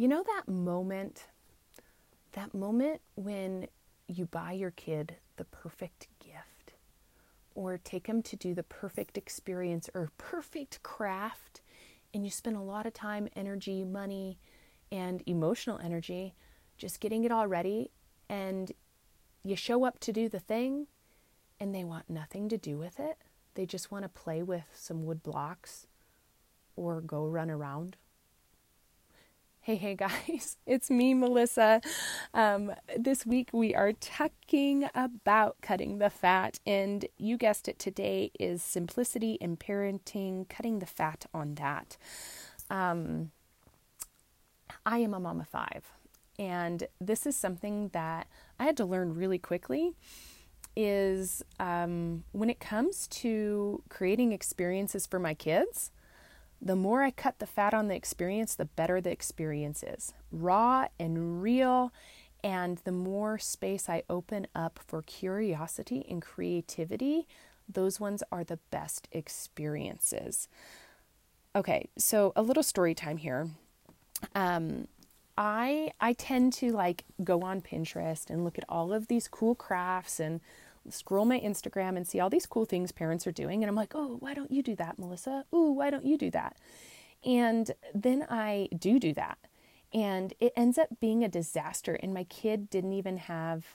You know that moment, that moment when you buy your kid the perfect gift or take them to do the perfect experience or perfect craft, and you spend a lot of time, energy, money, and emotional energy just getting it all ready, and you show up to do the thing, and they want nothing to do with it. They just want to play with some wood blocks or go run around. Hey, hey guys, it's me, Melissa. Um, this week we are talking about cutting the fat, and you guessed it today is simplicity in parenting, cutting the fat on that. Um, I am a mom of five, and this is something that I had to learn really quickly is um, when it comes to creating experiences for my kids, the more I cut the fat on the experience, the better the experience is. Raw and real, and the more space I open up for curiosity and creativity, those ones are the best experiences. Okay, so a little story time here. Um, I I tend to like go on Pinterest and look at all of these cool crafts and scroll my Instagram and see all these cool things parents are doing and I'm like, "Oh, why don't you do that, Melissa? Ooh, why don't you do that?" And then I do do that. And it ends up being a disaster and my kid didn't even have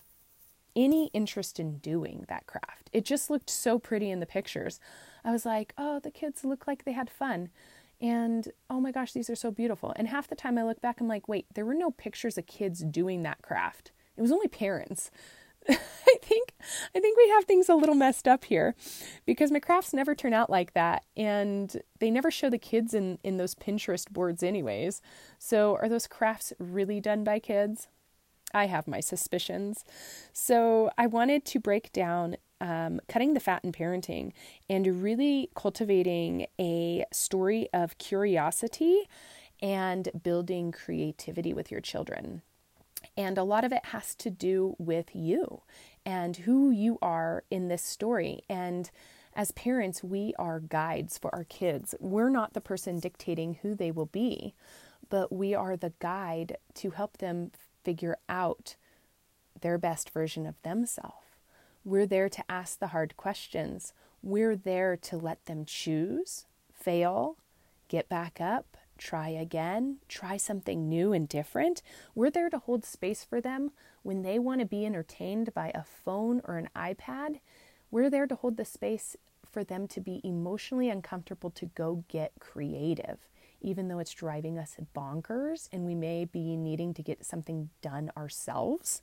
any interest in doing that craft. It just looked so pretty in the pictures. I was like, "Oh, the kids look like they had fun." And oh my gosh, these are so beautiful. And half the time I look back, I'm like, wait, there were no pictures of kids doing that craft. It was only parents. I think I think we have things a little messed up here because my crafts never turn out like that and they never show the kids in in those Pinterest boards anyways. So are those crafts really done by kids? I have my suspicions. So I wanted to break down um, cutting the fat in parenting and really cultivating a story of curiosity and building creativity with your children. And a lot of it has to do with you and who you are in this story. And as parents, we are guides for our kids. We're not the person dictating who they will be, but we are the guide to help them figure out their best version of themselves. We're there to ask the hard questions. We're there to let them choose, fail, get back up, try again, try something new and different. We're there to hold space for them when they want to be entertained by a phone or an iPad. We're there to hold the space for them to be emotionally uncomfortable to go get creative, even though it's driving us bonkers and we may be needing to get something done ourselves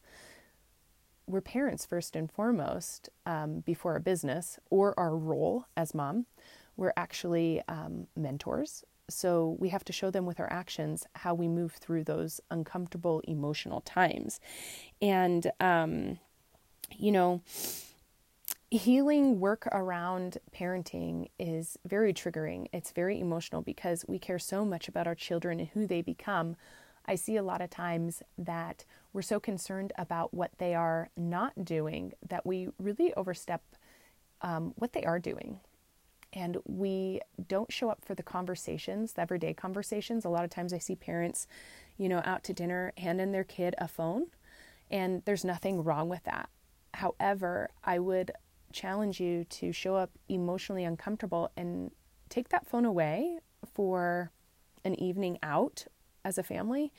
we're parents first and foremost um, before our business or our role as mom. We're actually um, mentors. So we have to show them with our actions how we move through those uncomfortable emotional times. And, um, you know, healing work around parenting is very triggering. It's very emotional because we care so much about our children and who they become. I see a lot of times that we're so concerned about what they are not doing that we really overstep um, what they are doing. And we don't show up for the conversations, the everyday conversations. A lot of times I see parents, you know, out to dinner handing their kid a phone, and there's nothing wrong with that. However, I would challenge you to show up emotionally uncomfortable and take that phone away for an evening out as a family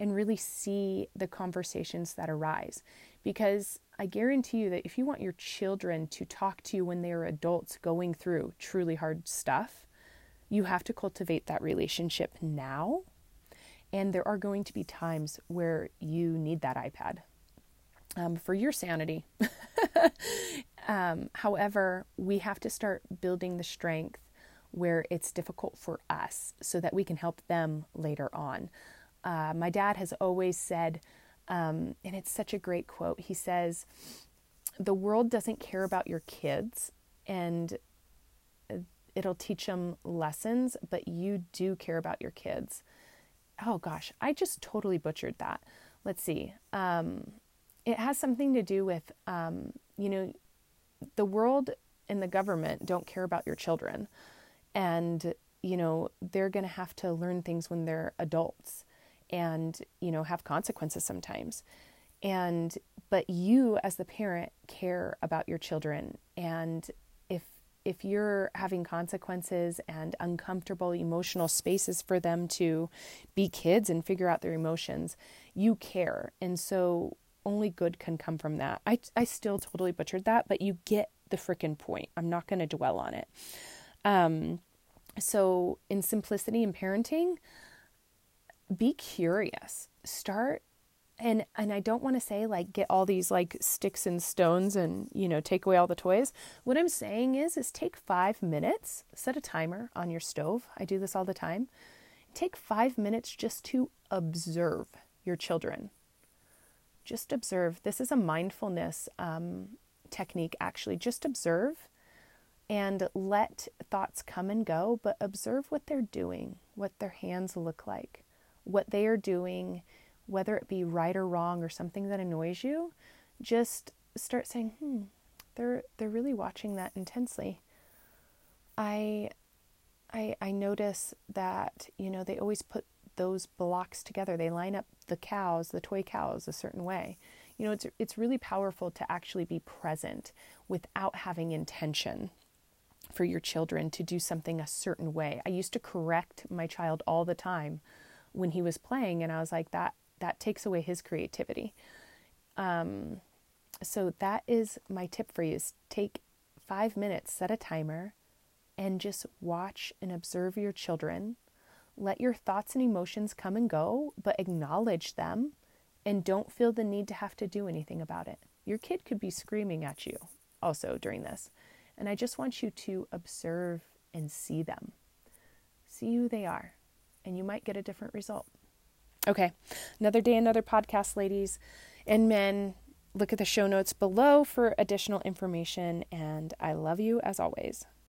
and really see the conversations that arise. Because I guarantee you that if you want your children to talk to you when they are adults going through truly hard stuff, you have to cultivate that relationship now. And there are going to be times where you need that iPad um, for your sanity. um, however, we have to start building the strength where it's difficult for us so that we can help them later on uh, my dad has always said, um, and it's such a great quote. He says, The world doesn't care about your kids, and it'll teach them lessons, but you do care about your kids. Oh gosh, I just totally butchered that. Let's see. Um, it has something to do with, um, you know, the world and the government don't care about your children. And, you know, they're going to have to learn things when they're adults and, you know, have consequences sometimes. And, but you as the parent care about your children. And if, if you're having consequences and uncomfortable emotional spaces for them to be kids and figure out their emotions, you care. And so only good can come from that. I, I still totally butchered that, but you get the freaking point. I'm not going to dwell on it. Um, so, in simplicity and parenting, be curious. Start and and I don't want to say like get all these like sticks and stones and you know take away all the toys. What I'm saying is is take 5 minutes, set a timer on your stove. I do this all the time. Take 5 minutes just to observe your children. Just observe. This is a mindfulness um, technique actually. Just observe and let thoughts come and go, but observe what they're doing, what their hands look like, what they are doing, whether it be right or wrong or something that annoys you. Just start saying, "Hmm, they're they're really watching that intensely." I I I notice that, you know, they always put those blocks together. They line up the cows, the toy cows a certain way. You know, it's it's really powerful to actually be present without having intention for your children to do something a certain way. I used to correct my child all the time when he was playing and I was like that that takes away his creativity. Um, so that is my tip for you is take 5 minutes, set a timer and just watch and observe your children. Let your thoughts and emotions come and go, but acknowledge them and don't feel the need to have to do anything about it. Your kid could be screaming at you also during this. And I just want you to observe and see them. See who they are, and you might get a different result. Okay, another day, another podcast, ladies and men. Look at the show notes below for additional information, and I love you as always.